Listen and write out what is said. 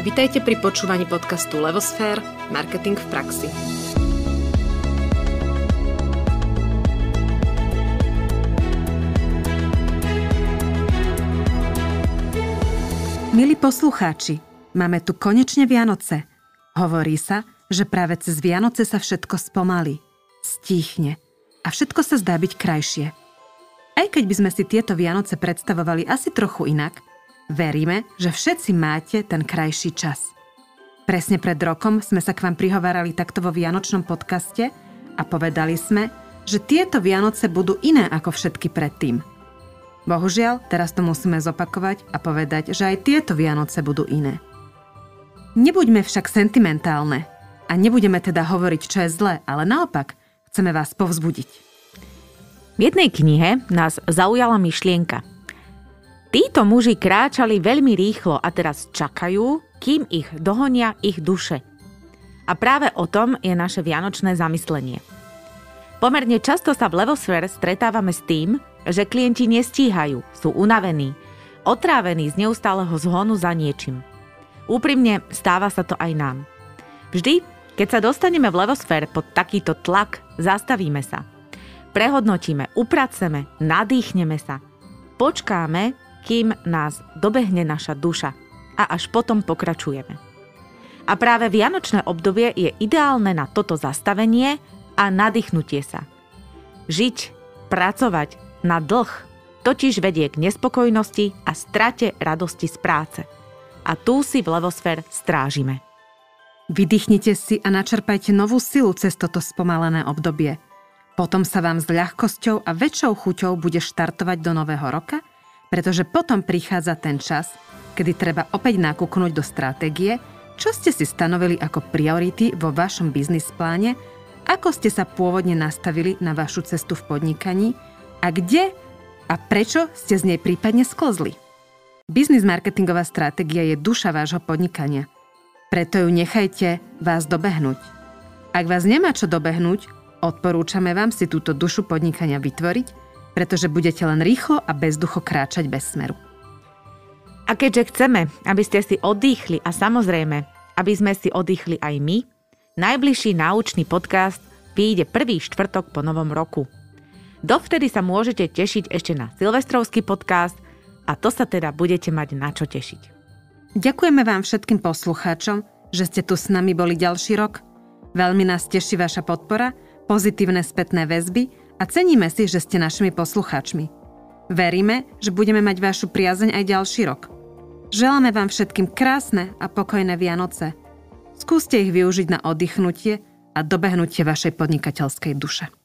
Vitajte pri počúvaní podcastu Levosfér – Marketing v praxi. Milí poslucháči, máme tu konečne Vianoce. Hovorí sa, že práve cez Vianoce sa všetko spomalí, stíchne a všetko sa zdá byť krajšie. Aj keď by sme si tieto Vianoce predstavovali asi trochu inak – Veríme, že všetci máte ten krajší čas. Presne pred rokom sme sa k vám prihovárali takto vo Vianočnom podcaste a povedali sme, že tieto Vianoce budú iné ako všetky predtým. Bohužiaľ, teraz to musíme zopakovať a povedať, že aj tieto Vianoce budú iné. Nebuďme však sentimentálne a nebudeme teda hovoriť, čo je zlé, ale naopak, chceme vás povzbudiť. V jednej knihe nás zaujala myšlienka – Títo muži kráčali veľmi rýchlo a teraz čakajú, kým ich dohonia ich duše. A práve o tom je naše vianočné zamyslenie. Pomerne často sa v Levosfér stretávame s tým, že klienti nestíhajú, sú unavení, otrávení z neustáleho zhonu za niečím. Úprimne stáva sa to aj nám. Vždy, keď sa dostaneme v Levosfér pod takýto tlak, zastavíme sa. Prehodnotíme, upraceme, nadýchneme sa. Počkáme, kým nás dobehne naša duša a až potom pokračujeme. A práve vianočné obdobie je ideálne na toto zastavenie a nadýchnutie sa. Žiť, pracovať na dlh totiž vedie k nespokojnosti a strate radosti z práce. A tu si v Levosfér strážime. Vydýchnite si a načerpajte novú silu cez toto spomalené obdobie. Potom sa vám s ľahkosťou a väčšou chuťou bude štartovať do nového roka – pretože potom prichádza ten čas, kedy treba opäť nakúknúť do stratégie, čo ste si stanovili ako priority vo vašom biznis pláne, ako ste sa pôvodne nastavili na vašu cestu v podnikaní a kde a prečo ste z nej prípadne sklzli. Biznis marketingová stratégia je duša vášho podnikania. Preto ju nechajte vás dobehnúť. Ak vás nemá čo dobehnúť, odporúčame vám si túto dušu podnikania vytvoriť pretože budete len rýchlo a bezducho kráčať bez smeru. A keďže chceme, aby ste si oddychli a samozrejme, aby sme si oddychli aj my, najbližší náučný podcast vyjde prvý štvrtok po novom roku. Dovtedy sa môžete tešiť ešte na silvestrovský podcast a to sa teda budete mať na čo tešiť. Ďakujeme vám všetkým poslucháčom, že ste tu s nami boli ďalší rok. Veľmi nás teší vaša podpora, pozitívne spätné väzby a ceníme si, že ste našimi poslucháčmi. Veríme, že budeme mať vašu priazeň aj ďalší rok. Želáme vám všetkým krásne a pokojné Vianoce. Skúste ich využiť na oddychnutie a dobehnutie vašej podnikateľskej duše.